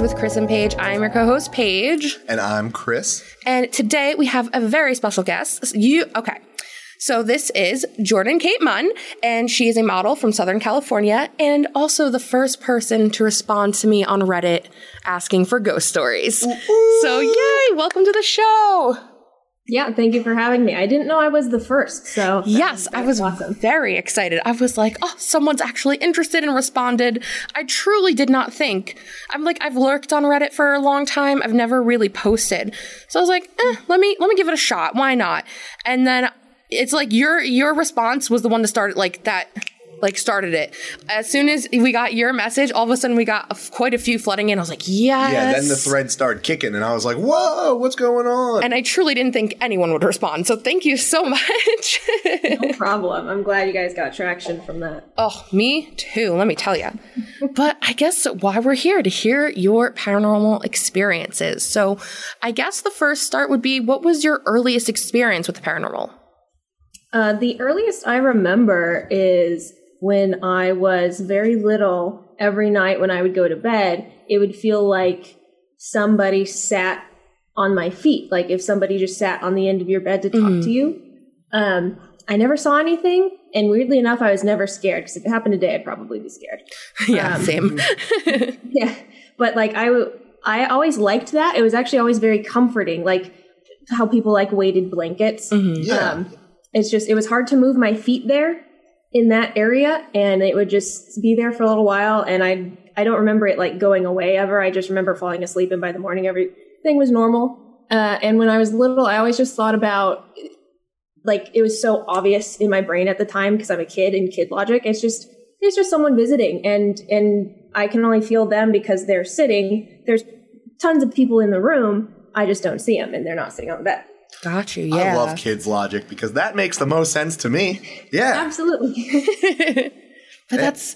With Chris and Paige. I'm your co-host Paige, And I'm Chris. and today we have a very special guest. You okay? So this is Jordan Kate Munn, and she is a model from Southern California, and also the first person to respond to me on Reddit asking for ghost stories. So yay! Welcome to the show. Yeah, thank you for having me. I didn't know I was the first, so Yes, I was awesome. very excited. I was like, oh, someone's actually interested and responded. I truly did not think. I'm like, I've lurked on Reddit for a long time. I've never really posted. So I was like, eh, let me let me give it a shot. Why not? And then it's like your your response was the one to start it like that like started it. As soon as we got your message, all of a sudden we got a, quite a few flooding in. I was like, yes. Yeah, then the thread started kicking, and I was like, whoa, what's going on? and I truly didn't think anyone would respond. So thank you so much. no problem. I'm glad you guys got traction from that. Oh, me too, let me tell you. but I guess why we're here to hear your paranormal experiences. So I guess the first start would be what was your earliest experience with the paranormal? Uh, the earliest I remember is when I was very little. Every night when I would go to bed, it would feel like somebody sat on my feet, like if somebody just sat on the end of your bed to talk to you. Um, I never saw anything, and weirdly enough, I was never scared because if it happened today, I'd probably be scared. yeah, same. Yeah, but like I, w- I always liked that. It was actually always very comforting, like how people like weighted blankets. yeah. Um, it's just it was hard to move my feet there in that area, and it would just be there for a little while. And I, I don't remember it like going away ever. I just remember falling asleep, and by the morning, everything was normal. Uh, and when I was little, I always just thought about like it was so obvious in my brain at the time because I'm a kid and kid logic. It's just it's just someone visiting, and and I can only feel them because they're sitting. There's tons of people in the room. I just don't see them, and they're not sitting on the bed. Got you, I love kids' logic because that makes the most sense to me. Yeah. Absolutely. But that's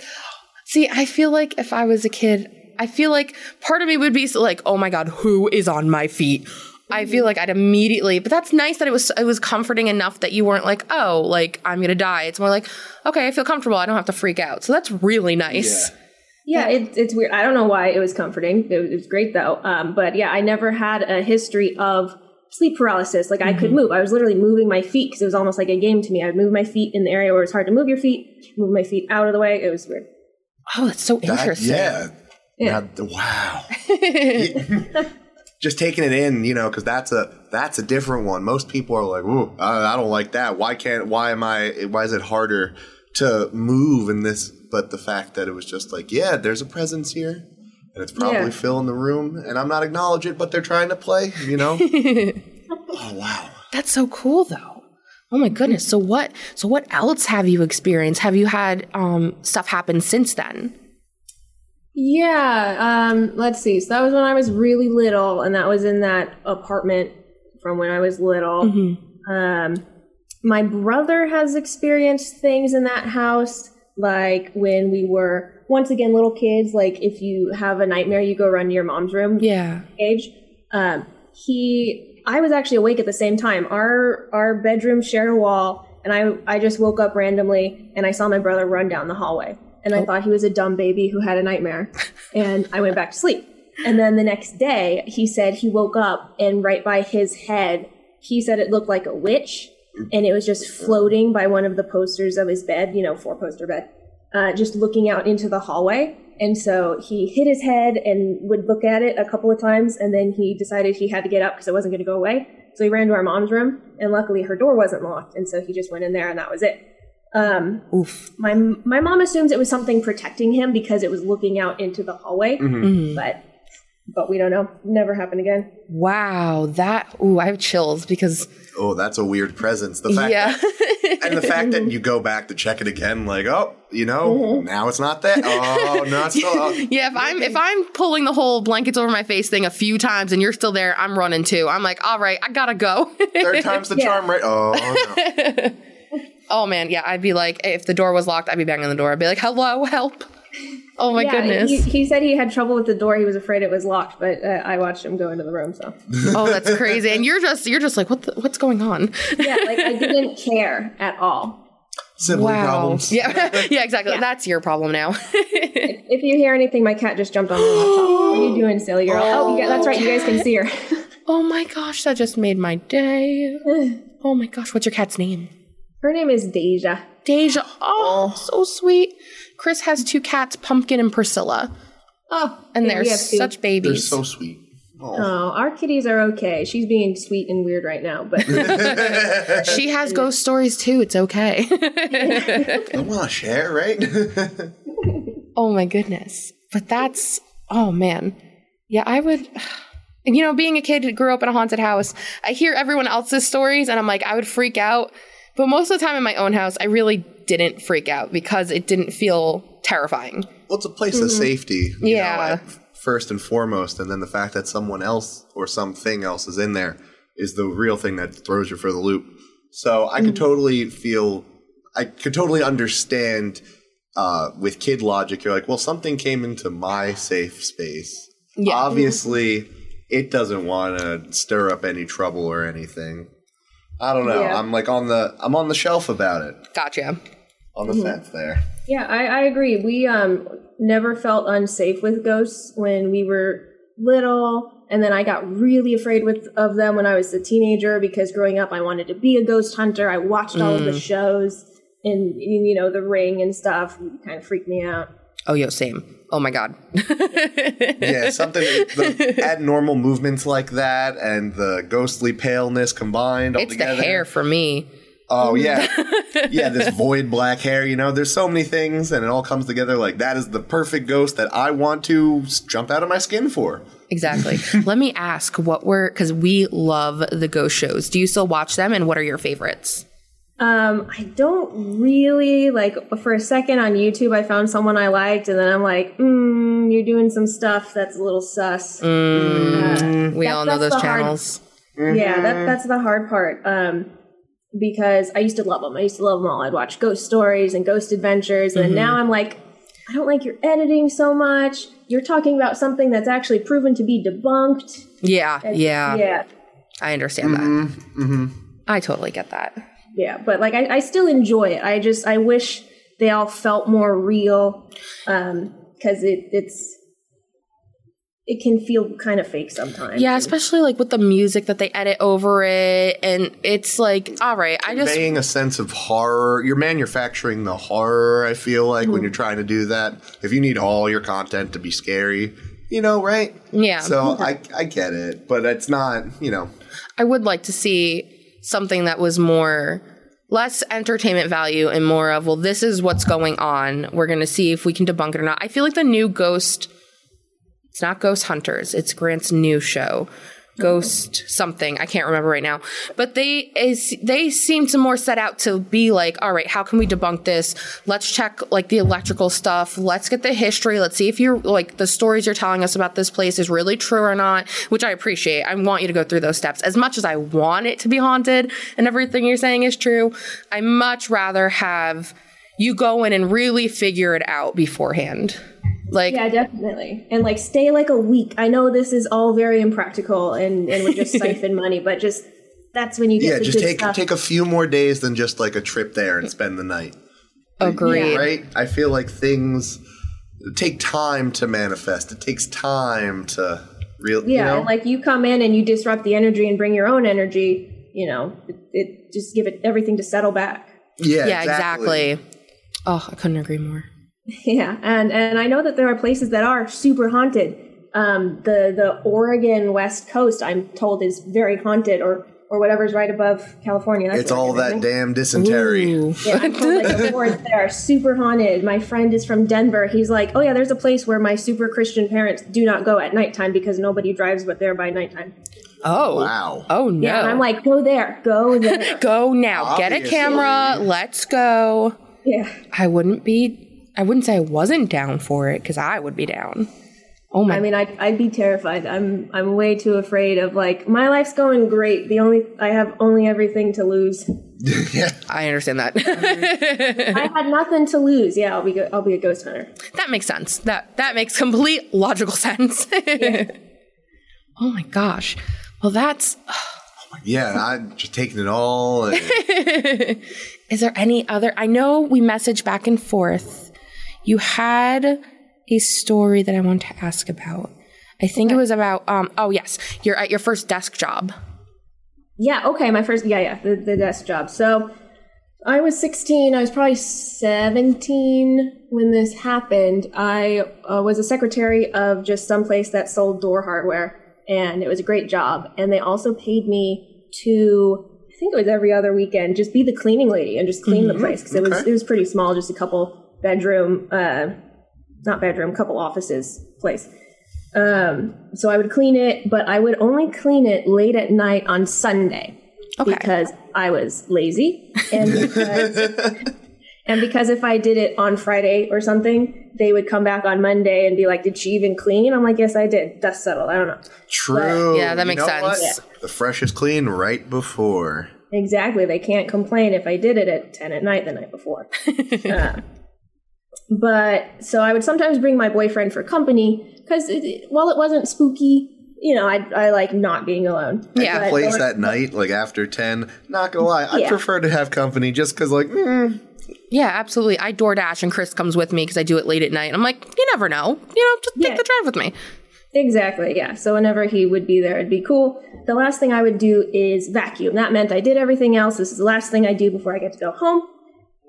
see, I feel like if I was a kid, I feel like part of me would be so like, oh my god, who is on my feet? I feel like I'd immediately, but that's nice that it was it was comforting enough that you weren't like, oh, like I'm gonna die. It's more like, okay, I feel comfortable. I don't have to freak out. So that's really nice. Yeah. Yeah, it, it's weird. I don't know why it was comforting. It was, it was great though. Um, but yeah, I never had a history of sleep paralysis. Like I could mm-hmm. move. I was literally moving my feet because it was almost like a game to me. I'd move my feet in the area where it's hard to move your feet, move my feet out of the way. It was weird. Oh, that's so That- interesting. yeah. Yeah. Now, wow. Just taking it in, you know, because that's a that's a different one. Most people are like, "Ooh, I, I don't like that. Why can't? Why am I? Why is it harder to move in this?" But the fact that it was just like, yeah, there's a presence here, and it's probably Yeah. filling the room, and I'm not acknowledging it, but they're trying to play. You know? oh wow. That's so cool though. Oh my goodness. So what so what else have you experienced? Have you had um stuff happen since then? Yeah. Um, let's see. So that was when I was really little, and that was in that apartment from when I was little. Um, my brother has experienced things in that house, like when we were once again little kids. Like if you have a nightmare, you go run to your mom's room. Yeah. age. Um, he, I was actually awake at the same time. Our our bedroom shared a wall, and I I just woke up randomly, and I saw my brother run down the hallway, and I thought he was a dumb baby who had a nightmare, and I went back to sleep. And then the next day, he said he woke up, and right by his head, he said it looked like a witch, and it was just floating by one of the posters of his bed, you know, four poster bed, uh, just looking out into the hallway. And so he hit his head and would look at it a couple of times, and then he decided he had to get up because it wasn't going to go away. So he ran to our mom's room, and luckily her door wasn't locked, and so he just went in there, and that was it. Um, Oof. my my mom assumes it was something protecting him because it was looking out into the hallway, but but we don't know. Never happened again. Wow. That ooh, I have chills because Oh, that's a weird presence. The fact yeah. that, and the fact that you go back to check it again, like, oh, you know, mm-hmm. now it's not that. Oh, no, it's still. oh. Yeah, if I'm if I'm pulling the whole blankets over my face thing a few times and you're still there, I'm running too. I'm like, all right, I gotta go. Third time's the Yeah. charm, right? Oh, no. oh man, yeah, I'd be like, if the door was locked, I'd be banging on the door. I'd be like, hello, help. Oh my yeah, goodness. He, he said he had trouble with the door. He was afraid it was locked, but uh, I watched him go into the room. So oh, that's crazy. And you're just you're just like, what the, what's going on? yeah, like I didn't care at all. Sibling Wow. problems. Yeah, yeah, exactly. Yeah. That's your problem now. If you hear anything, my cat just jumped on my laptop. What are you doing, silly girl? Oh, yeah, that's right. You guys can see her. oh my gosh, that just made my day. Oh my gosh, what's your cat's name? Her name is Deja. Deja. Oh, so sweet. Chris has two cats, Pumpkin and Priscilla, Oh, and they're such have two. such They're so sweet. Oh. Oh, our kitties are okay. She's being sweet and weird right now, but she has ghost stories too. It's okay. I want to share, right? oh my goodness. But that's oh man. Yeah, I would you know, being a kid who grew up in a haunted house, I hear everyone else's stories and I'm like, I would freak out. But most of the time in my own house, I really didn't freak out because it didn't feel terrifying. well, it's a place of safety. you know, Yeah. at- first and foremost, and then the fact that someone else or something else is in there is the real thing that throws you for the loop. So I could totally feel, I could totally understand uh, with kid logic. You're like, well, something came into my safe space. Yeah. Obviously, it doesn't want to stir up any trouble or anything. I don't know. Yeah. I'm like on the I'm on the shelf about it. Gotcha. On the fence there. yeah, I, I agree. We um never felt unsafe with ghosts when we were little, and then I got really afraid with of them when I was a teenager because growing up I wanted to be a ghost hunter. I watched all of the shows and you know the ring and stuff. It kind of freaked me out. Oh yo, same. Oh my god. yeah, something the abnormal movements like that and the ghostly paleness combined all it's the hair for me. Oh yeah, yeah. This void black hair. You know, there's so many things, and it all comes together. Like that is the perfect ghost that I want to jump out of my skin for. Exactly. Let me ask what were because we love the ghost shows. Do you still watch them and what are your favorites? Um, I don't really like. For a second on YouTube, I found someone I liked, and then I'm like, mm, "You're doing some stuff that's a little sus." Mm, we That- all know those the hard- channels. Yeah, that that's the hard part. Um, because I used to love them. I used to love them all. I'd watch ghost stories and ghost adventures, and mm-hmm. now I'm like, I don't like your editing so much. You're talking about something that's actually proven to be debunked. Yeah, yeah, Yeah, I understand that. Mm-hmm, mm-hmm. I totally get that. yeah. But like, I, I still enjoy it. I just I wish they all felt more real, Um, because it it's it can feel kind of fake sometimes. Yeah, especially like with the music that they edit over it, and it's like, all right, I just Conveying a sense of horror. You're manufacturing the horror. I feel like when hmm. you're trying to do that. If you need all your content to be scary, you know, right? Yeah. So I I get it, but it's not. You know, I would like to see something that was more less entertainment value and more of well this is what's going on we're going to see if we can debunk it or not i feel like the new ghost it's not ghost hunters. It's grant's new show ghost something. I can't remember right now. But they is they seem to more set out to be like all right how can we debunk this? Let's check like the electrical stuff. Let's get the history. Let's see if you're like the stories you're telling us about this place is really true or not which i appreciate. I want you to go through those steps. As much as i want it to be haunted and everything you're saying is true i much rather have you go in and really figure it out beforehand like Yeah, definitely. And like stay like a week. I know this is all very impractical and, and would just siphon money, but just that's when you get yeah. the Just good take stuff. take a few more days than just like a trip there and spend the night. agreed right? I feel like things take time to manifest. It takes time to real. yeah, you know? and like you come in and you disrupt the energy and bring your own energy, you know, it, it just give it everything to settle back. yeah, yeah exactly oh i couldn't agree more Yeah, and and I know that there are places that are super haunted. Um, the the Oregon West Coast, I'm told, is very haunted, or or whatever's right above California. That's It's all that damn dysentery. Ooh. Yeah, I'm told like the forests there are super haunted. My friend is from Denver. He's like, oh yeah, there's a place where my super Christian parents do not go at nighttime because nobody drives but there by nighttime. Oh. Wow. Oh no. Yeah, and I'm like, go there, go there. go now. Get a camera. Let's go. yeah, I wouldn't be I wouldn't say I wasn't down for it cuz I would be down. Oh my I mean, I'd, I'd be terrified. I'm I'm way too afraid of like my life's going great. The only I have only everything to lose. yeah. I understand that. I had nothing to lose. Yeah, I'll be go- I'll be a ghost hunter. that makes sense. That that makes complete logical sense. oh my gosh. Well, that's Yeah, I'm just taking it all. And Is there any other? I know we messaged back and forth. You had a story that I want to ask about. I think it was about. Um. Oh yes, you're at your first desk job. Yeah, okay, my first, yeah, yeah, the, the desk job. So I was 16, I was probably 17 when this happened. I uh, was a secretary of just some place that sold door hardware, and it was a great job. And they also paid me to, I think it was every other weekend, just be the cleaning lady and just clean the place because it was it was pretty small, just a couple bedroom, uh, not bedroom, couple offices place. Um, so I would clean it, but I would only clean it late at night on Sunday Okay. because I was lazy and because and because if I did it on Friday or something, they would come back on Monday and be like, "Did she even clean?" I'm like, "Yes, I did. Dust settled. I don't know." true. Yeah, that You makes know what? sense. The fresh is clean right before. Exactly. They can't complain if I did it at 10 at night the night before. Uh, but so I would sometimes bring my boyfriend for company because while it wasn't spooky, you know, I, I like not being alone. Yeah. But- Place at night, like after 10. Not gonna lie, I Yeah. prefer to have company just because, like, mm, Yeah, absolutely. I DoorDash and Chris comes with me because I do it late at night. I'm like, you never know. You know, just take Yeah. the drive with me. Exactly, yeah. So whenever he would be there, it'd be cool. The last thing I would do is vacuum. That meant I did everything else. This is the last thing I do before I get to go home.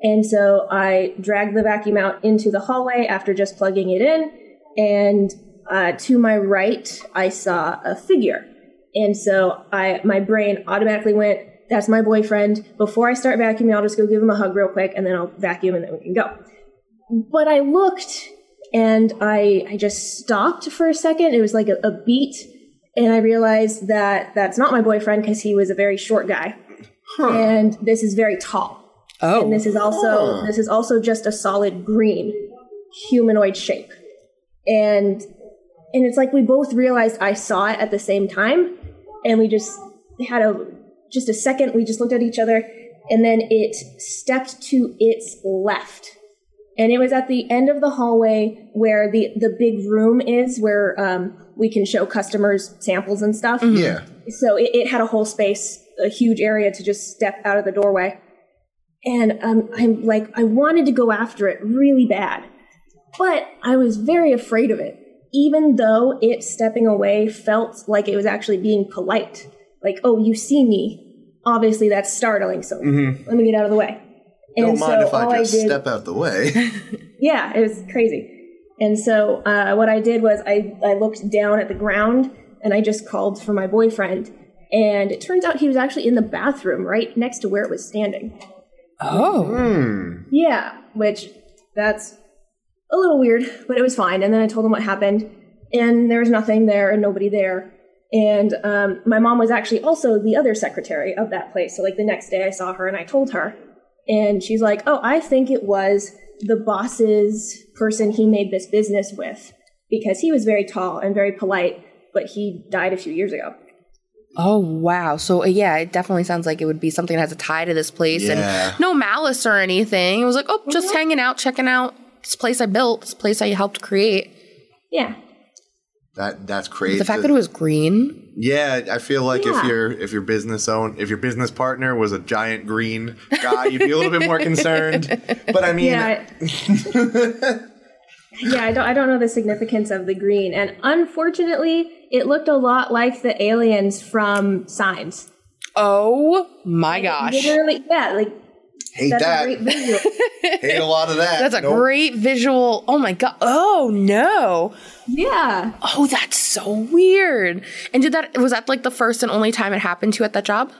And so I dragged the vacuum out into the hallway after just plugging it in. And uh, to my right, I saw a figure. And so I, my brain automatically went, that's my boyfriend. Before I start vacuuming, I'll just go give him a hug real quick and then I'll vacuum and then we can go. But I looked and I I just stopped for a second. It was like a, a beat, and I realized that that's not my boyfriend because he was a very short guy, and this is very tall. Oh. And this is also this is also just a solid green humanoid shape, and and it's like we both realized I saw it at the same time, and we just had a just a second. We just looked at each other, and then it stepped to its left and it was at the end of the hallway where the the big room is where um, we can show customers samples and stuff yeah. so it, it had a whole space a huge area to just step out of the doorway and um, i'm like i wanted to go after it really bad but i was very afraid of it even though it stepping away felt like it was actually being polite like oh you see me obviously that's startling so let me get out of the way Don't and mind so if I just I did, step out the way. yeah, it was crazy. And so uh, what I did was I, I looked down at the ground and I just called for my boyfriend. And it turns out he was actually in the bathroom right next to where it was standing. Oh. Hmm. Yeah, which that's a little weird, but it was fine. And then I told him what happened, and there was nothing there and nobody there. And um, my mom was actually also the other secretary of that place. So, like, the next day I saw her and I told her. And she's like, Oh, I think it was the boss's person he made this business with because he was very tall and very polite, but he died a few years ago. Oh wow. So uh, yeah, it definitely sounds like it would be something that has a tie to this place Yeah. and no malice or anything. It was like, oh, just hanging out, checking out this place I built, this place I helped create. Yeah. That that's crazy. The fact that it was green. yeah, I feel like if Yeah. your if your business own if your business partner was a giant green guy, you'd be a little bit more concerned. But I mean, Yeah. I- yeah, I don't I don't know the significance of the green. And unfortunately, it looked a lot like the aliens from Signs. Oh my gosh. Literally, yeah, like hate that's that. a great visual. hate a lot of that. That's a Nope. great visual. Oh my god. Oh no. yeah. Oh, that's so weird. And did that was that like the first and only time it happened to you at that job?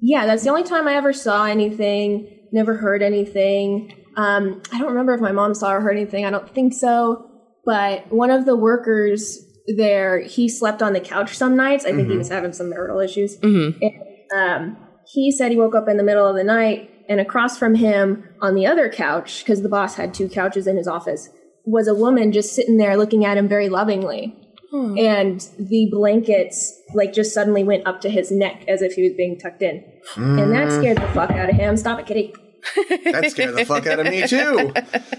Yeah, that's the only time I ever saw anything, never heard anything. Um, I don't remember if my mom saw or heard anything. I don't think so. But one of the workers there, he slept on the couch some nights. I think he was having some marital issues. Mm-hmm. And, um, he said he woke up in the middle of the night, and across from him on the other couch, because the boss had two couches in his office, was a woman just sitting there looking at him very lovingly. And the blankets, like, just suddenly went up to his neck as if he was being tucked in. And that scared the fuck out of him. Stop it, kitty. That scared the fuck out of me too.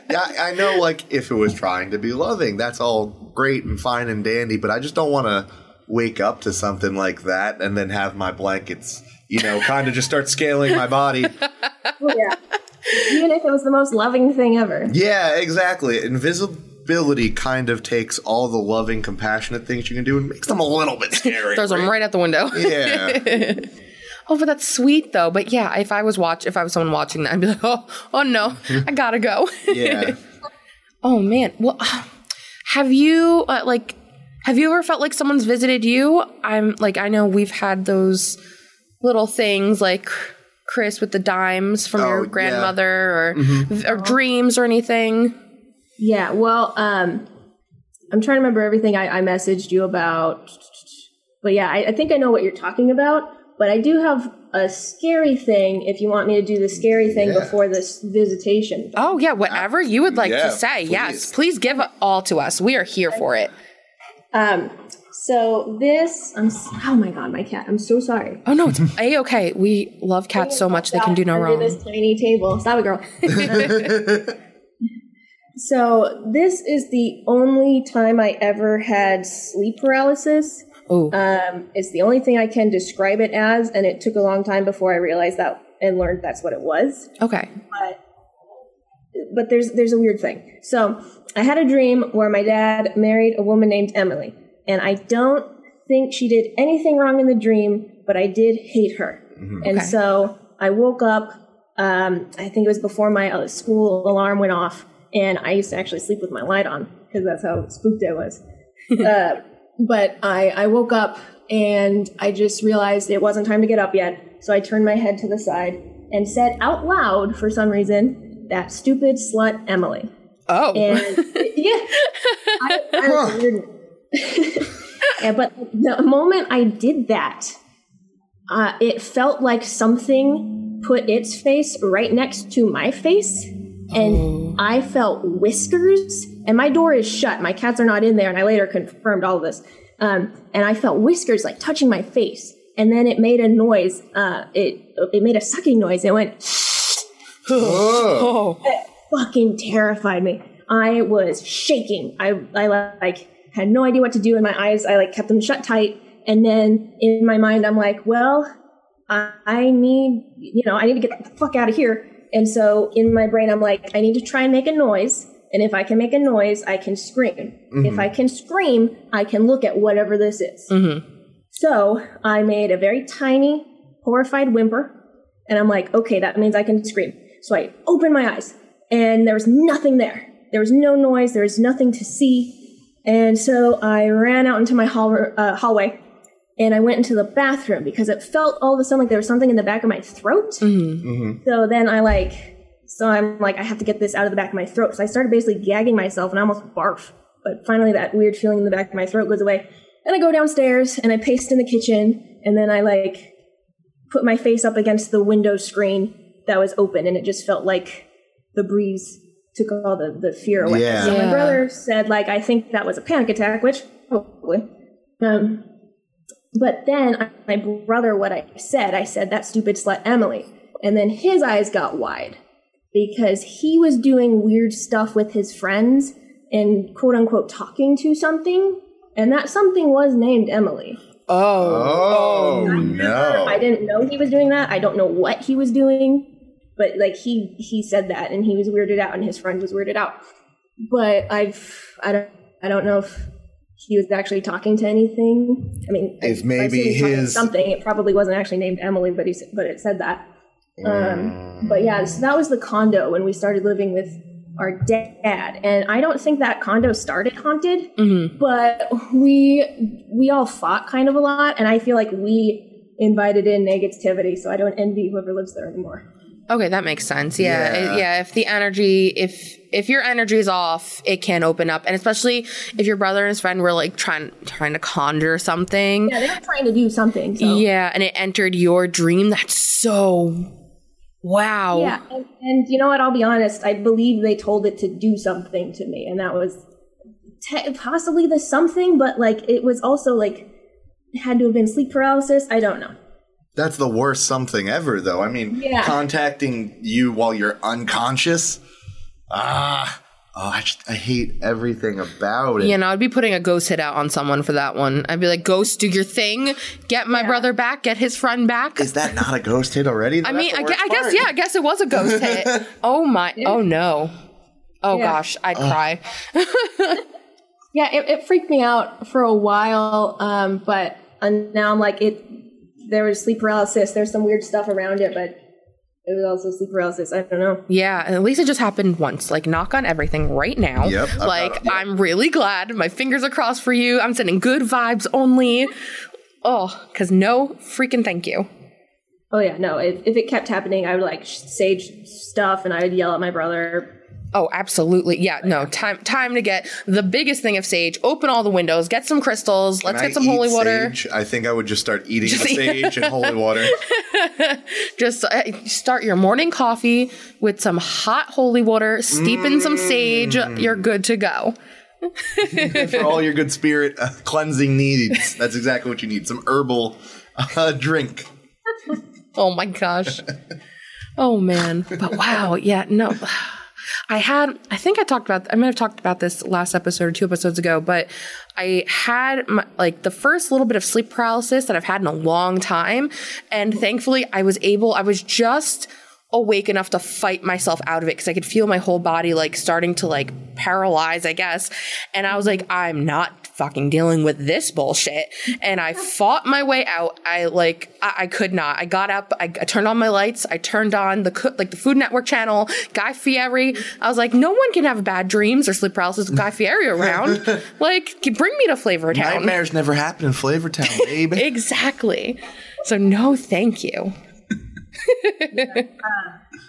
Yeah, I know. Like if it was trying to be loving, that's all great and fine and dandy. But I just don't want to wake up to something like that and then have my blankets, you know, kind of just start scaling my body. Oh, yeah. Even if it was the most loving thing ever. Yeah, exactly. Invisibility kind of takes all the loving, compassionate things you can do and makes them a little bit scary. Throws them right out the window. Yeah. Oh, but that's sweet though. But yeah, if I was watch, if I was someone watching that, I'd be like, oh, oh no, I gotta go. Yeah. oh man. Well, have you uh, like, have you ever felt like someone's visited you? I'm like, I know we've had those little things like Chris with the dimes from Oh, your yeah. Mm-hmm. grandmother, or or dreams or anything. Yeah, well, um, I'm trying to remember everything I, I messaged you about. But yeah, I, I think I know what you're talking about. But I do have a scary thing if you want me to do the scary thing Yeah. before this visitation. Oh yeah, whatever you would like Yeah, to say. Yes, please. please give it all to us. We are here for it. Um, so this, I'm, oh my god, my cat, I'm so sorry. Oh no, it's a okay. We love cats so much they can do no Under wrong. This tiny table. Stop it, girl. so this is the only time I ever had sleep paralysis. Oh, Um, it's the only thing I can describe it as, and it took a long time before I realized that and learned that's what it was. okay. But but there's there's a weird thing. So I had a dream where my dad married a woman named Emily, and I don't think she did anything wrong in the dream, but I did hate her. And Okay. so I woke up. Um, I think it was before my uh, school alarm went off, and I used to actually sleep with my light on because that's how spooked I was. uh, but I, I woke up and I just realized it wasn't time to get up yet. So I turned my head to the side and said out loud, for some reason, that stupid slut Emily. Oh, And yeah, I, I a weird. yeah, but the moment I did that, uh, it felt like something put its face right next to my face, and I felt whiskers. And my door is shut; my cats are not in there. And I later confirmed all of this. Um, and I felt whiskers like touching my face, and then it made a noise. Uh, it it made a sucking noise. It went oh, fucking terrified me. I was shaking. I I like had no idea what to do in my eyes. I like kept them shut tight, and then in my mind, I'm like, well, I, I need you know I need to get the fuck out of here. And so in my brain, I'm like, I need to try and make a noise. And if I can make a noise, I can scream. If I can scream, I can look at whatever this is. So I made a very tiny, horrified whimper, and I'm like, okay, that means I can scream. So I opened my eyes, and there was nothing there. There was no noise. There was nothing to see. And so I ran out into my hall, uh, hallway, and I went into the bathroom because it felt all of a sudden like there was something in the back of my throat. So then I like, so I'm like, I have to get this out of the back of my throat. So I started basically gagging myself, and I almost barf. But finally, that weird feeling in the back of my throat goes away. And I go downstairs and I paste in the kitchen, and then I like put my face up against the window screen that was open, and it just felt like the breeze took all the, the fear away. Yeah. So Yeah. my brother said, like, I think that was a panic attack, which probably. Um, but then I, my brother, what I said, I said that stupid slut Emily, and then his eyes got wide because he was doing weird stuff with his friends and quote unquote talking to something, and that something was named Emily. Oh, oh I no. didn't know he was doing that. I don't know what he was doing, but like he he said that, and he was weirded out, and his friend was weirded out. But I've I don't I don't know if he was actually talking to anything. I mean, If I- I maybe he was his- something. It probably wasn't actually named Emily, but he s- but it said that. Um, but yeah, so that was the condo when we started living with our dad, and I don't think that condo started haunted, but we we all fought kind of a lot, and I feel like we invited in negativity, so I don't envy whoever lives there anymore. okay, that makes sense. Yeah, Yeah. yeah. yeah if the energy, if if your energy is off, it can open up, and especially if your brother and his friend were like trying trying to conjure something. Yeah, they were trying to do something. So. Yeah, and it entered your dream. That's so wow. Yeah, and, and you know what? I'll be honest. I believe they told it to do something to me, and that was te- possibly the something, but like it was also like it had to have been sleep paralysis. I don't know. That's the worst something ever, though. I mean, Yeah. contacting you while you're unconscious. Ah, Oh, I just I hate everything about it. You know, I'd be putting a ghost hit out on someone for that one. I'd be like, "Ghost, do your thing. Get my brother back. Get his friend back." Is that not a ghost hit already? I mean, I, gue- I guess yeah. I guess it was a ghost hit. Oh my! Oh no! Oh Yeah. gosh, I'd cry. Yeah, it, it freaked me out for a while, um, but uh, now I'm like it. There was sleep paralysis. There's some weird stuff around it, but it was also sleep paralysis. I don't know. Yeah, and at least it just happened once. Like, knock on everything right now. Yep, I've Like, uh, uh, got I'm really glad. My fingers are crossed for you. I'm sending good vibes only. Oh, because no freaking thank you. Oh yeah, no. If, if it kept happening, I would like sh- sage stuff, and I would yell at my brother. Oh, absolutely. Yeah, no. Time time to get the biggest thing of sage. Open all the windows. Get some crystals. Let's Can get I some holy water. sage? I think I would just start eating Just the eat- sage and holy water. Just uh, start your morning coffee with some hot holy water. Steep in some sage. Mm. You're good to go. for all your good spirit uh, cleansing needs. That's exactly what you need. Some herbal uh, drink. Oh my gosh. Oh man. But wow, yeah, no. I had I think I talked about I might have talked about this last episode or two episodes ago, but I had my, like the first little bit of sleep paralysis that I've had in a long time and thankfully I was able I was just awake enough to fight myself out of it because I could feel my whole body like starting to like paralyze, I guess. And I was like, I'm not fucking dealing with this bullshit. And I fought my way out. I like, I, I could not. I got up, I, I turned on my lights, I turned on the cook, like the Food Network channel, Guy Fieri. I was like, no one can have bad dreams or sleep paralysis with Guy Fieri around. like, bring me to Flavor Town. Nightmares never happen in Flavortown, babe. Exactly. So no, thank you.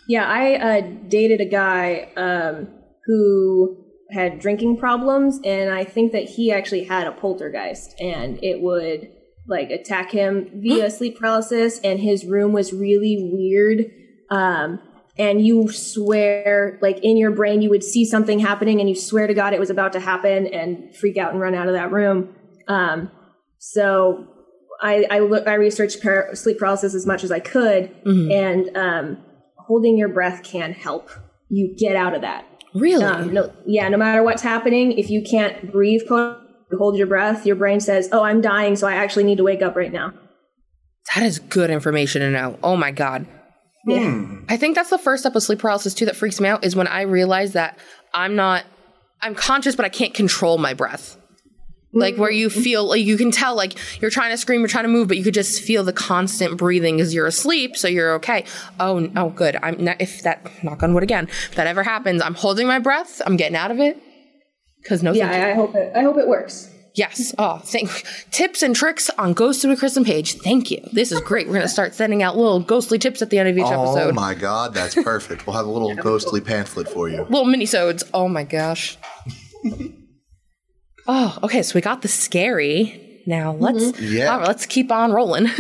Yeah, I uh, dated a guy um, who had drinking problems, and I think that he actually had a poltergeist, and it would like attack him via sleep paralysis, and his room was really weird. Um, and you swear, like in your brain, you would see something happening, and you swear to God it was about to happen, and freak out and run out of that room. Um, so I I, look, I researched par- sleep paralysis as much as I could, and um, holding your breath can help you get out of that. Really? Um, no, yeah, no matter what's happening, if you can't breathe, quote, hold your breath. Your brain says, "Oh, I'm dying, so I actually need to wake up right now." that is good information to know. Oh my god. Yeah, I think that's the first step of sleep paralysis too that freaks me out is when I realize that I'm not I'm conscious but I can't control my breath. Like where you mm-hmm. feel like you can tell like you're trying to scream, you're trying to move, but you could just feel the constant breathing as you're asleep, so you're okay. Oh, n- oh, good. I'm not, if that knock on wood again, if that ever happens, I'm holding my breath. I'm getting out of it. Cause no, yeah. I, I hope it. I hope it works. Yes. Oh, thank tips and tricks on Ghost with Chris and Paige. Thank you. This is great. We're gonna start sending out little ghostly tips at the end of each Oh episode. Oh my god, that's perfect. We'll have a little ghostly pamphlet for you. little minisodes. Oh my gosh. oh, okay. So we got the scary. Now let's Yeah. all right, let's keep on rolling.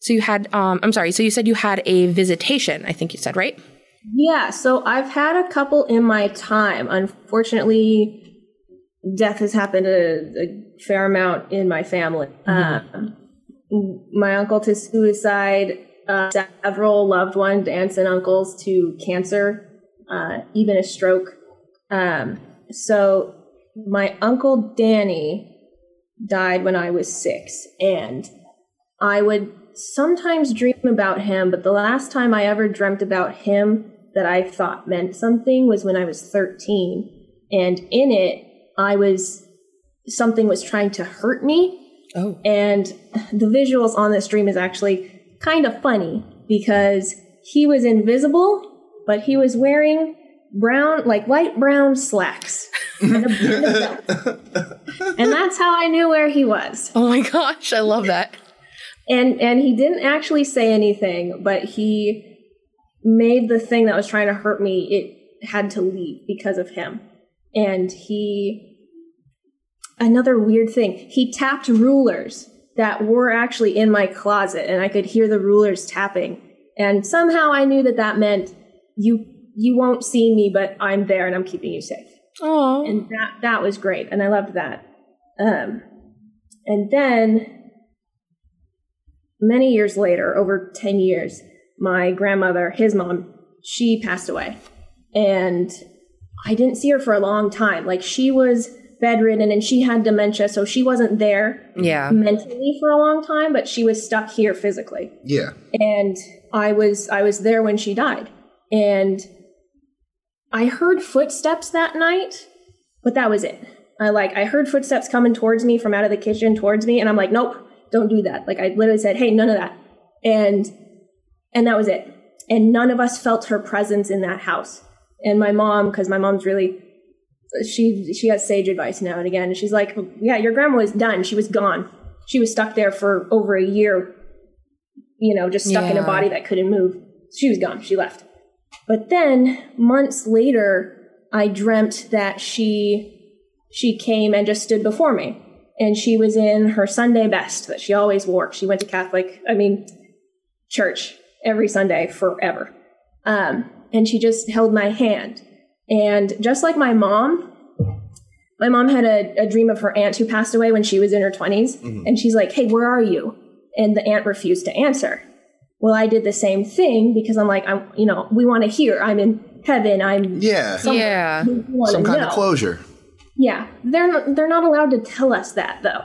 so you had um I'm sorry. So you said you had a visitation. I think you said right. Yeah, so I've had a couple in my time. Unfortunately, death has happened a, a fair amount in my family. Um, my uncle to suicide, uh, several loved ones, aunts and uncles to cancer, uh, even a stroke. Um, so my uncle Danny died when I was six, and I would sometimes dream about him, but the last time I ever dreamt about him that I thought meant something was when I was 13. And in it, I was, something was trying to hurt me. Oh. And the visuals on this dream is actually kind of funny because he was invisible, but he was wearing brown, like light brown slacks. and, a, and, belt. and that's how I knew where he was Oh my gosh, I love that. and and he didn't actually say anything but he made the thing that was trying to hurt me it had to leave because of him and he another weird thing he tapped rulers that were actually in my closet and i could hear the rulers tapping and somehow i knew that that meant you you won't see me but i'm there and i'm keeping you safe Oh. and that that was great and i loved that um and then many years later over 10 years my grandmother his mom she passed away. And I didn't see her for a long time. Like she was bedridden and she had dementia, so she wasn't there Yeah. mentally for a long time, but she was stuck here physically. Yeah. And I was I was there when she died. And I heard footsteps that night, but that was it. I like I heard footsteps coming towards me from out of the kitchen towards me and I'm like, "Nope, don't do that." Like I literally said, "Hey, none of that." And and that was it. And none of us felt her presence in that house. And my mom, because my mom's really she she has sage advice now and again. And she's like, "Yeah, your grandma was done. She was gone. She was stuck there for over a year. You know, just stuck in a body that couldn't move. She was gone. She left." But then months later, I dreamt that she she came and just stood before me. And she was in her Sunday best that she always wore. She went to Catholic, I mean, church every Sunday forever. Um, and she just held my hand. And just like my mom, my mom had a, a dream of her aunt who passed away when she was in her 20s. And she's like, hey, where are you? And the aunt refused to answer. Well, I did the same thing because I'm like, I'm, you know, we want to hear. I'm in heaven. I'm Yeah. Yeah. Some kind know. of closure. Yeah, they're not, they're not allowed to tell us that though.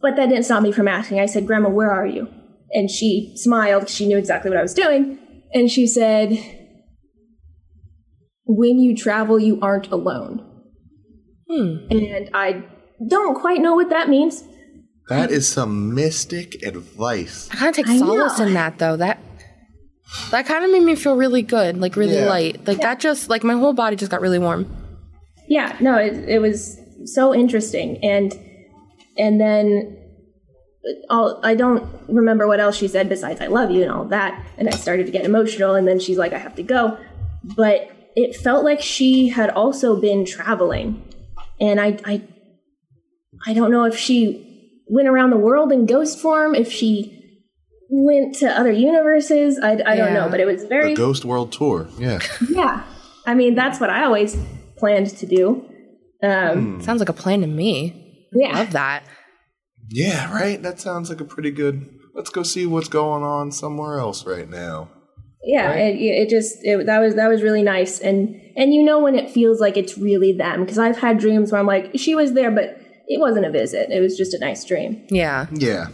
But that didn't stop me from asking. I said, "Grandma, where are you?" And she smiled. She knew exactly what I was doing, and she said, "When you travel, you aren't alone." Hmm. And I don't quite know what that means. That is some mystic advice. I kind of take I solace know. in that though. That that kind of made me feel really good, like really Yeah. light. Like that just like my whole body just got really warm. Yeah, no, it, it was so interesting, and and then all, I don't remember what else she said besides "I love you" and all that, and I started to get emotional, and then she's like, "I have to go," but it felt like she had also been traveling, and I I I don't know if she went around the world in ghost form, if she went to other universes, I, I don't know, but it was The very Ghost World Tour. Yeah. yeah. I mean, that's what I always planned to do. Um, Sounds like a plan to me. yeah. Love that. Yeah, right? That sounds like a pretty good. Let's go see what's going on somewhere else right now. yeah it, it just it, that was that was really nice and and you know when it feels like it's really them because i've had dreams where i'm like she was there but it wasn't a visit it was just a nice dream Yeah. Yeah.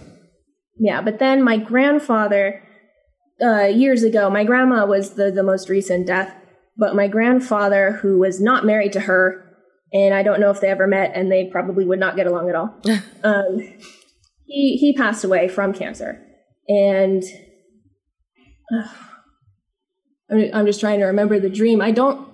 yeah but then my grandfather uh, years ago my grandma was the the most recent death but my grandfather who was not married to her and i don't know if they ever met and they probably would not get along at all um, he he passed away from cancer and I'm I'm just trying to remember the dream. I don't.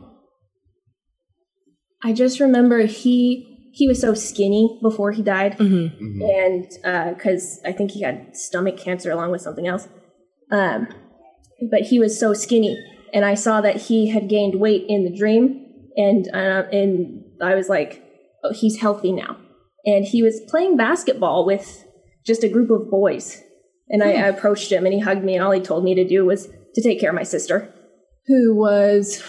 I just remember he he was so skinny before he died, and because I think he had stomach cancer along with something else. Um, but he was so skinny, and I saw that he had gained weight in the dream, and uh, and I was like, oh, he's healthy now, and he was playing basketball with just a group of boys, and I, I approached him, and he hugged me, and all he told me to do was to take care of my sister, who was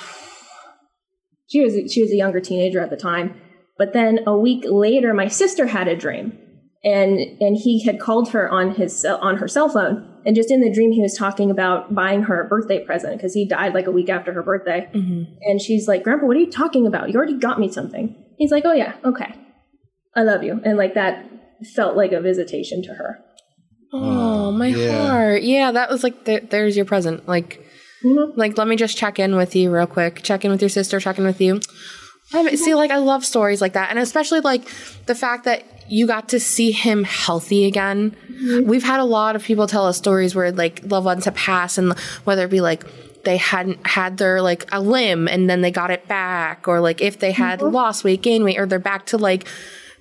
she was she was a younger teenager at the time. But then a week later, my sister had a dream, and and he had called her on his on her cell phone, and just in the dream, he was talking about buying her a birthday present because he died like a week after her birthday. Mm-hmm. And she's like, "Grandpa, what are you talking about? You already got me something." He's like, "Oh yeah, okay, I love you," and like that felt like a visitation to her. Oh, my yeah. heart. Yeah, that was like there, there's your present. Like mm-hmm. like let me just check in with you real quick. Check in with your sister, check in with you. I mean, see like I love stories like that and especially like the fact that you got to see him healthy again. Mm-hmm. We've had a lot of people tell us stories where like loved ones have passed and whether it be like they hadn't had their like a limb and then they got it back or like if they had mm-hmm. lost weight, gained weight or they're back to like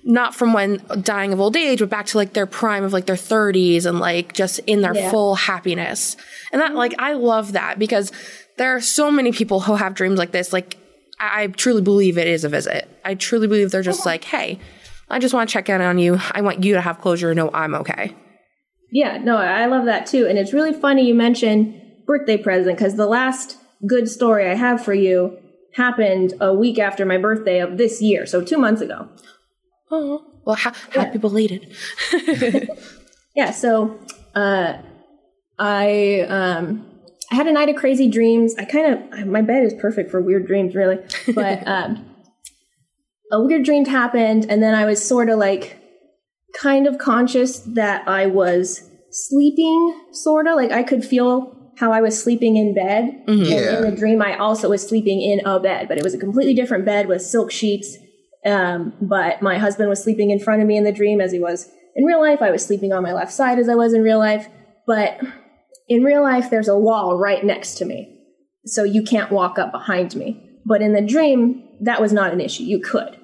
not from when dying of old age, but back to like their prime of like their 30s and like just in their Yeah. full happiness. And that, like, I love that because there are so many people who have dreams like this. Like, I I truly believe it is a visit. I truly believe they're just like, hey, I just want to check in on you. I want you to have closure and know I'm okay. Yeah, no, I love that too. And it's really funny you mention birthday present because the last good story I have for you happened a week after my birthday of this year, so two months ago. Oh, well, ha- happy belated. Yeah, so uh, I um, I had a night of crazy dreams. I kind of my bed is perfect for weird dreams, really. But um, a weird dream happened, and then I was sort of like kind of conscious that I was sleeping, sort of like I could feel how I was sleeping in bed. And Yeah. in the dream, I also was sleeping in a bed, but it was a completely different bed with silk sheets. Um, but my husband was sleeping in front of me in the dream as he was in real life. I was sleeping on my left side as I was in real life. But in real life, there's a wall right next to me. So you can't walk up behind me. But in the dream, that was not an issue. You could.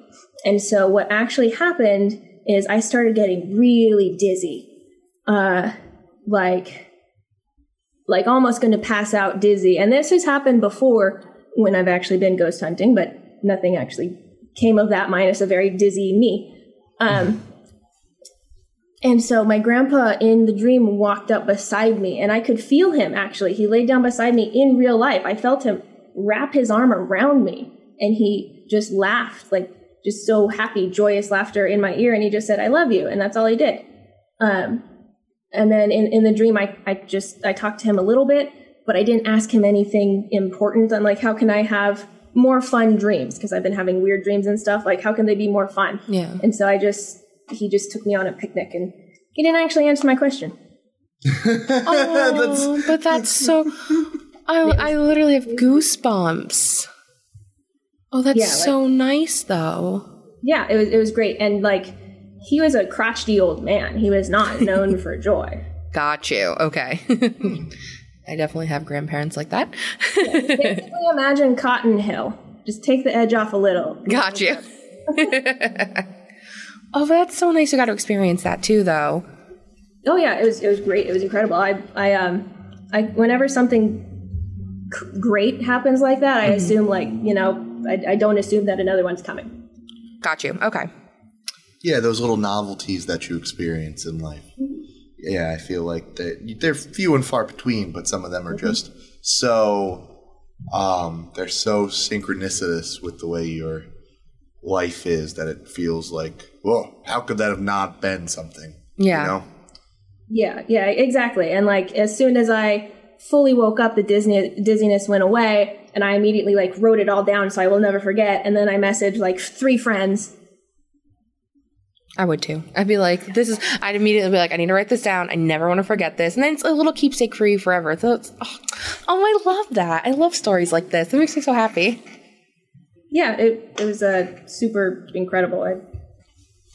And so what actually happened is I started getting really dizzy. Uh, like, like almost going to pass out dizzy. And this has happened before when I've actually been ghost hunting, but nothing actually came of that minus a very dizzy me. Um, and so my grandpa in the dream walked up beside me, and I could feel him actually. He laid down beside me in real life. I felt him wrap his arm around me, and he just laughed, like just so happy, joyous laughter in my ear. And he just said, I love you. And that's all he did. Um, and then in, in the dream, I, I just, I talked to him a little bit, but I didn't ask him anything important. I'm like, how can I have more fun dreams? Because I've been having weird dreams and stuff. Like, how can they be more fun? Yeah. And so I just, he just took me on a picnic and he didn't actually answer my question. Oh, but that's so. I, I literally have goosebumps. Oh, that's Yeah, like- so nice, though. Yeah, it was, it was great. And like, he was a crotchety old man. He was not known for joy. Got you. Okay. I definitely have grandparents like that. Basically, imagine Cotton Hill. Just take the edge off a little. Got you. Oh, that's so nice you got to experience that too, though. Oh yeah, it was it was great. It was incredible. I I um I whenever something c- great happens like that, I assume like you know I, I don't assume that another one's coming. Got you. Okay. Yeah, those little novelties that you experience in life. Yeah, I feel like that they're few and far between, but some of them are just so um they're so synchronicitous with the way your life is that it feels like, whoa, how could that have not been something? Yeah. You know? Yeah, yeah, exactly. And like as soon as I fully woke up, the Disney dizziness went away, and I immediately like wrote it all down so I will never forget. And then I messaged like three friends. I would too. I'd be like, this is, I'd immediately be like, I need to write this down. I never want to forget this. And then it's a little keepsake for you forever. So it's, oh, oh, I love that. I love stories like this. It makes me so happy. Yeah, it it was uh, super incredible. I,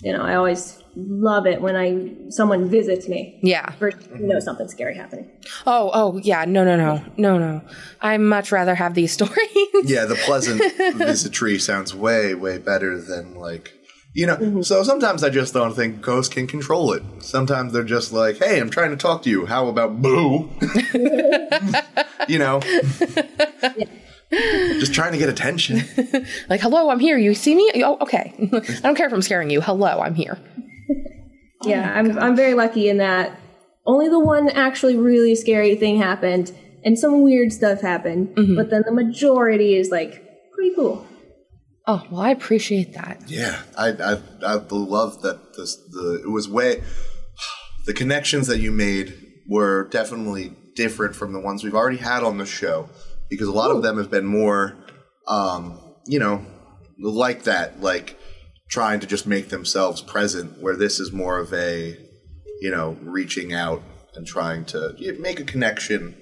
you know, I always love it when I someone visits me. Yeah. For you know something scary happening. Oh, oh, yeah. No, no, no. No, no. I much rather have these stories. Yeah, the pleasant visitry sounds way, way better than like you know. So sometimes I just don't think ghosts can control it. Sometimes they're just like, "Hey, I'm trying to talk to you. How about boo?" you know, just trying to get attention. like, hello, I'm here. You see me? Oh, okay. I don't care if I'm scaring you. Hello, I'm here. Yeah, I'm I'm very lucky in that only the one actually really scary thing happened, and some weird stuff happened. Mm-hmm. But then the majority is like pretty cool. Oh, well, I appreciate that. Yeah, I I I love that this the it was way the connections that you made were definitely different from the ones we've already had on the show because a lot of them have been more um you know like that like trying to just make themselves present where this is more of a you know reaching out and trying to make a connection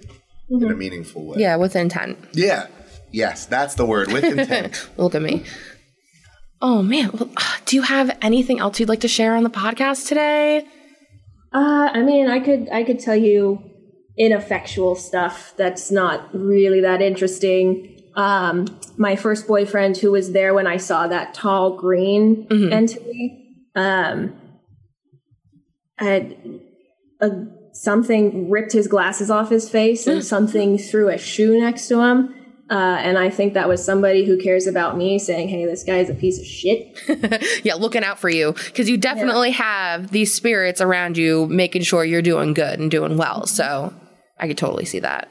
in a meaningful way. Yeah, with intent. Yeah. Yes, that's the word with intent. Look at me. Oh, man. Well, do you have anything else you'd like to share on the podcast today? Uh, I mean, I could I could tell you ineffectual stuff that's not really that interesting. Um, my first boyfriend, who was there when I saw that tall green entity, um, had a, something ripped his glasses off his face, and something threw a shoe next to him. Uh, and I think that was somebody who cares about me saying, "Hey, this guy's a piece of shit." Yeah, looking out for you because you definitely have these spirits around you making sure you're doing good and doing well. So I could totally see that.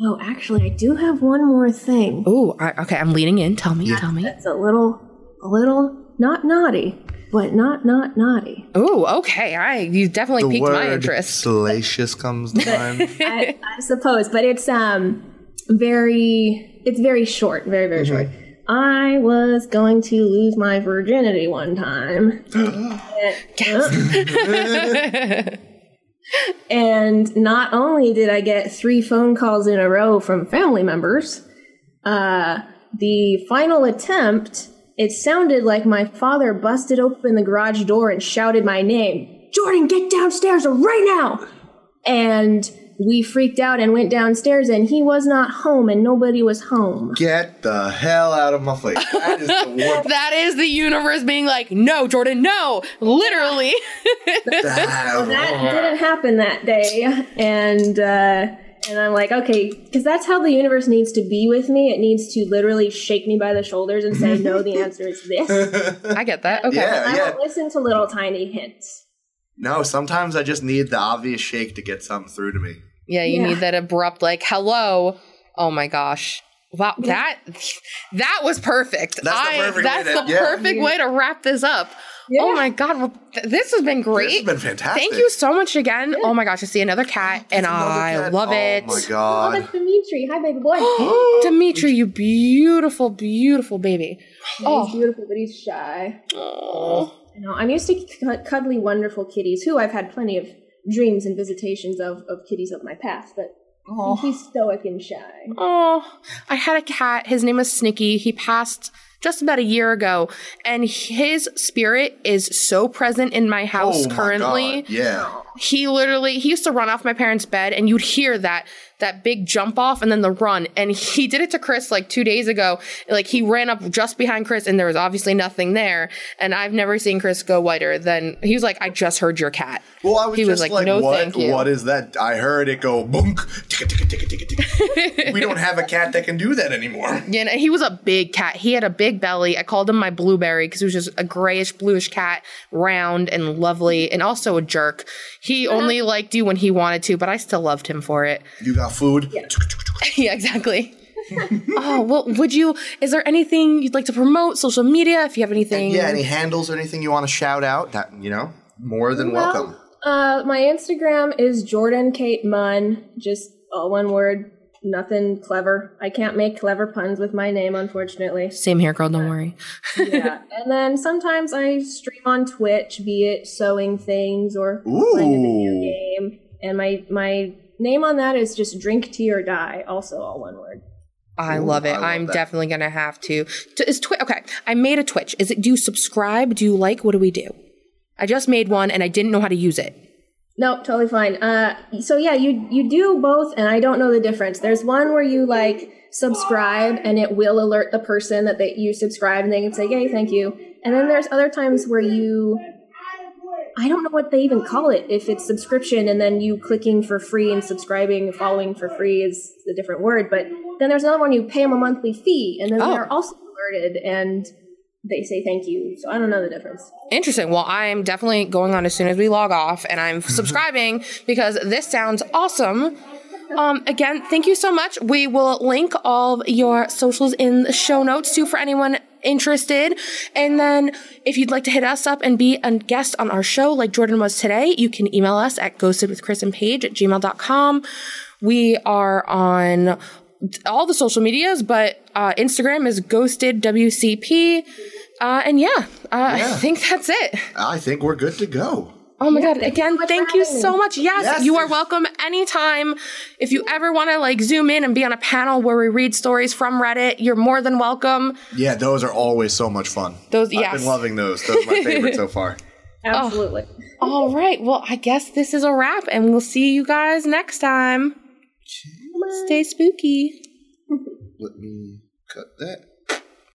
Oh, actually, I do have one more thing. Oh, okay, I'm leaning in. Tell me, tell me. It's a little, a little not naughty, but not not naughty. Oh, okay. I you definitely The piqued my word interest. salacious comes to mind. I, I suppose, but it's um very it's very short, very very short. I was going to lose my virginity one time. and not only did I get three phone calls in a row from family members, uh, the final attempt, it sounded like my father busted open the garage door and shouted my name Jordan, get downstairs right now! And we freaked out and went downstairs, and he was not home, and nobody was home. Get the hell out of my face. That is the worst. that is the universe being like, no, Jordan, no, literally. That didn't happen that day, and uh, and I'm like, okay, because that's how the universe needs to be with me. It needs to literally shake me by the shoulders and say, no, the answer is this. I get that. Okay. Yeah, I yeah. don't listen to little tiny hints. No, sometimes I just need the obvious shake to get something through to me. Yeah, you Yeah. need that abrupt, like, hello. Oh my gosh. Wow, that that was perfect. That's the I, perfect way to- the yeah. perfect way to wrap this up. Oh my god, well, th- this has been great. This has been fantastic. Thank you so much again. Oh my gosh, I see another cat and Another I cat. love oh it. Oh my Oh, god. that's Dimitri. Hi, baby boy. Dimitri, you beautiful, beautiful baby. Oh. He's beautiful, but he's shy. Oh. I know. I'm used to cu- cuddly, wonderful kitties, who I've had plenty of dreams and visitations of, of kitties of my past, but Oh. he's stoic and shy. Oh, I had a cat. His name was Snicky. He passed just about a year ago, and his spirit is so present in my house Oh my currently. God. Yeah. He literally he used to run off my parents' bed, and you'd hear that that big jump off and then the run. And he did it to Chris like two days ago. Like he ran up just behind Chris, and there was obviously nothing there. And I've never seen Chris go whiter than he was like, "I just heard your cat." Well, I was He just was like, like, "No, what, thank you." what is that? I heard it go ticka, ticka, ticka, ticka, ticka. We don't have a cat that can do that anymore. Yeah, and he was a big cat. He had a big belly. I called him my blueberry because he was just a grayish, bluish cat, round and lovely, and also a jerk. He only liked you when he wanted to, but I still loved him for it. You got food? yeah, exactly. oh well, would you? Is there anything you'd like to promote? Social media, if you have anything. Yeah, any handles or anything you want to shout out? That you know, more than Well, welcome. Uh, my Instagram is Jordan Kate Munn. Just all one word. Nothing clever. I can't make clever puns with my name, unfortunately. Same here, girl. Don't worry. yeah. And then sometimes I stream on Twitch, be it sewing things or playing a video game. And my my name on that is just drink tea or die. Also all one word. I Ooh, love it. I love I'm that. definitely gonna have to. to is Twitch okay? I made a Twitch. Is it? Do you subscribe? Do you like? What do we do? I just made one and I didn't know how to use it. Nope, totally fine. Uh, so yeah, you you do both, and I don't know the difference. There's one where you like subscribe, and it will alert the person that they you subscribe, and they can say, "Yay, thank you." And then there's other times where you, I don't know what they even call it. If it's subscription, and then you clicking for free and subscribing, and following for free is a different word. But then there's another one you pay them a monthly fee, and then Oh. they're also alerted, and they say thank you. So I don't know the difference. Interesting. Well, I'm definitely going on as soon as we log off, and I'm subscribing because this sounds awesome. Um, again, thank you so much. We will link all your socials in the show notes too for anyone interested. And then if you'd like to hit us up and be a guest on our show like Jordan was today, you can email us at ghostedwithchrisandpaige at gmail.com. We are on all the social medias, but uh, Instagram is ghosted WCP. Uh, and yeah, uh, I think that's it. I think we're good to go. Oh my god! thank you Again, thank you so much. Yes, Yes, you are there's- welcome anytime. If you ever want to like zoom in and be on a panel where we read stories from Reddit, you're more than welcome. Yeah, those are always so much fun. Those- I've been loving those. Those are my favorite so far. Absolutely. All right. Well, I guess this is a wrap, and we'll see you guys next time. Stay spooky. Let me cut that.